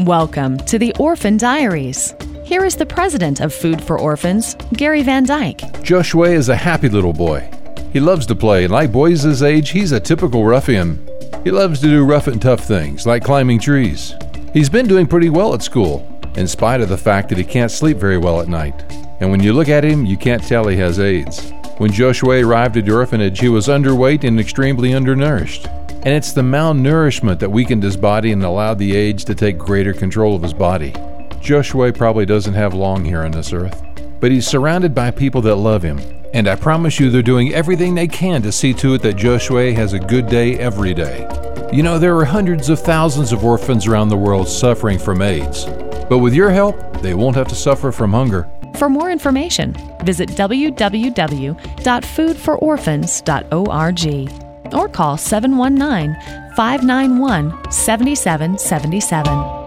Welcome to the Orphan Diaries. Here is the president of Food for Orphans, Gary Van Dyke. Joshua is a happy little boy. He loves to play, and like boys his age, he's a typical ruffian. He loves to do rough and tough things, like climbing trees. He's been doing pretty well at school, in spite of the fact that he can't sleep very well at night. And when you look at him, you can't tell he has AIDS. When Joshua arrived at the orphanage, he was underweight and extremely undernourished. And it's the malnourishment that weakened his body and allowed the AIDS to take greater control of his body. Joshua probably doesn't have long here on this earth, but he's surrounded by people that love him. And I promise you, they're doing everything they can to see to it that Joshua has a good day every day. You know, there are hundreds of thousands of orphans around the world suffering from AIDS. But with your help, they won't have to suffer from hunger. For more information, visit www.foodfororphans.org or call 719 591 7777.